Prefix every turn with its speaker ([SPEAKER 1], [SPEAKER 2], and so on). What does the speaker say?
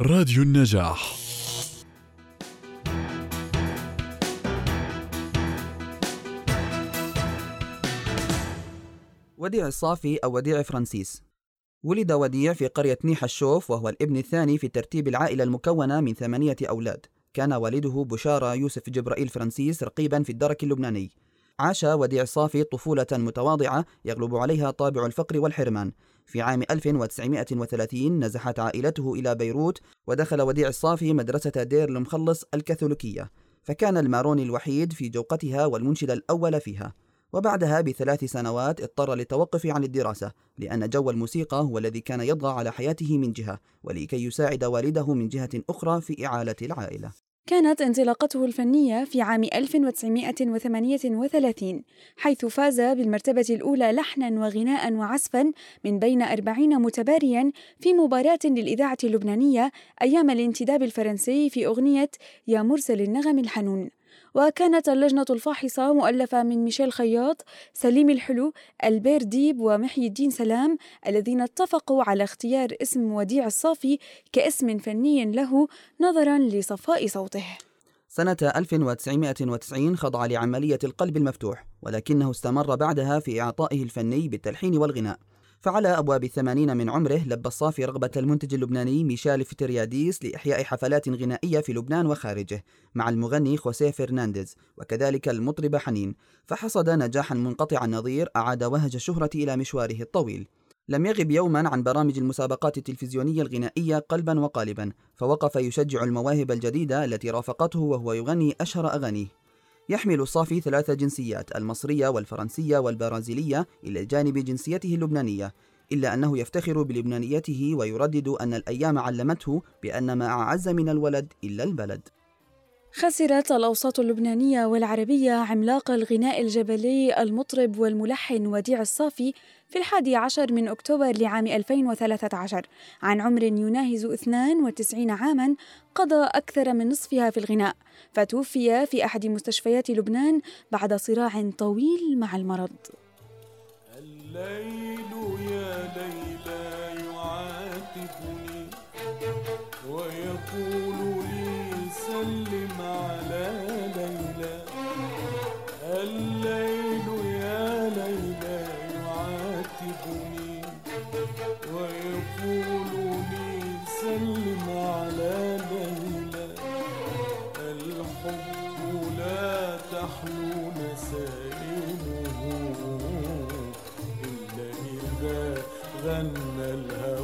[SPEAKER 1] راديو النجاح.
[SPEAKER 2] وديع الصافي أو وديع فرانسيس. ولد وديع في قرية نيح الشوف وهو الابن الثاني في ترتيب العائلة المكونة من ثمانية أولاد. كان والده بشارة يوسف جبرائيل فرانسيس رقيبا في الدرك اللبناني. عاش وديع الصافي طفولة متواضعة يغلب عليها طابع الفقر والحرمان. في عام 1930 نزحت عائلته إلى بيروت ودخل وديع الصافي مدرسة دير المخلص الكاثوليكية. فكان الماروني الوحيد في جوقتها والمنشد الأول فيها. وبعدها بثلاث سنوات اضطر للتوقف عن الدراسة لأن جو الموسيقى هو الذي كان يطغى على حياته من جهة ولكي يساعد والده من جهة أخرى في إعالة العائلة.
[SPEAKER 3] كانت انطلاقته الفنية في عام 1938 حيث فاز بالمرتبة الأولى لحنا وغناء وعزفا من بين أربعين متباريا في مباراة للإذاعة اللبنانية أيام الانتداب الفرنسي في أغنية يا مرسل النغم الحنون وكانت اللجنة الفاحصة مؤلفة من ميشيل خياط، سليم الحلو، ألبير ديب ومحي الدين سلام الذين اتفقوا على اختيار اسم وديع الصافي كاسم فني له نظرا لصفاء صوته.
[SPEAKER 2] سنة 1990 خضع لعملية القلب المفتوح ولكنه استمر بعدها في إعطائه الفني بالتلحين والغناء فعلى أبواب الثمانين من عمره لبى الصافي رغبة المنتج اللبناني ميشيل فترياديس لإحياء حفلات غنائية في لبنان وخارجه مع المغني خوسيه فرنانديز وكذلك المطربة حنين. فحصد نجاحا منقطع النظير أعاد وهج الشهرة إلى مشواره الطويل. لم يغب يوما عن برامج المسابقات التلفزيونية الغنائية قلبا وقالبا فوقف يشجع المواهب الجديدة التي رافقته وهو يغني أشهر أغانيه. يحمل الصافي ثلاث جنسيات المصرية والفرنسية والبرازيلية إلى جانب جنسيته اللبنانية إلا أنه يفتخر بلبنانيته ويردد أن الأيام علمته بأن ما أعز من الولد إلا البلد.
[SPEAKER 3] خسرت الأوساط اللبنانية والعربية عملاق الغناء الجبلي المطرب والملحن وديع الصافي في الحادي عشر من أكتوبر لعام 2013 عن عمر يناهز 92 عاما قضى أكثر من نصفها في الغناء. فتوفي في أحد مستشفيات لبنان بعد صراع طويل مع المرض.
[SPEAKER 4] الليل يحلو نسائمه إلا إذا غنى الهوى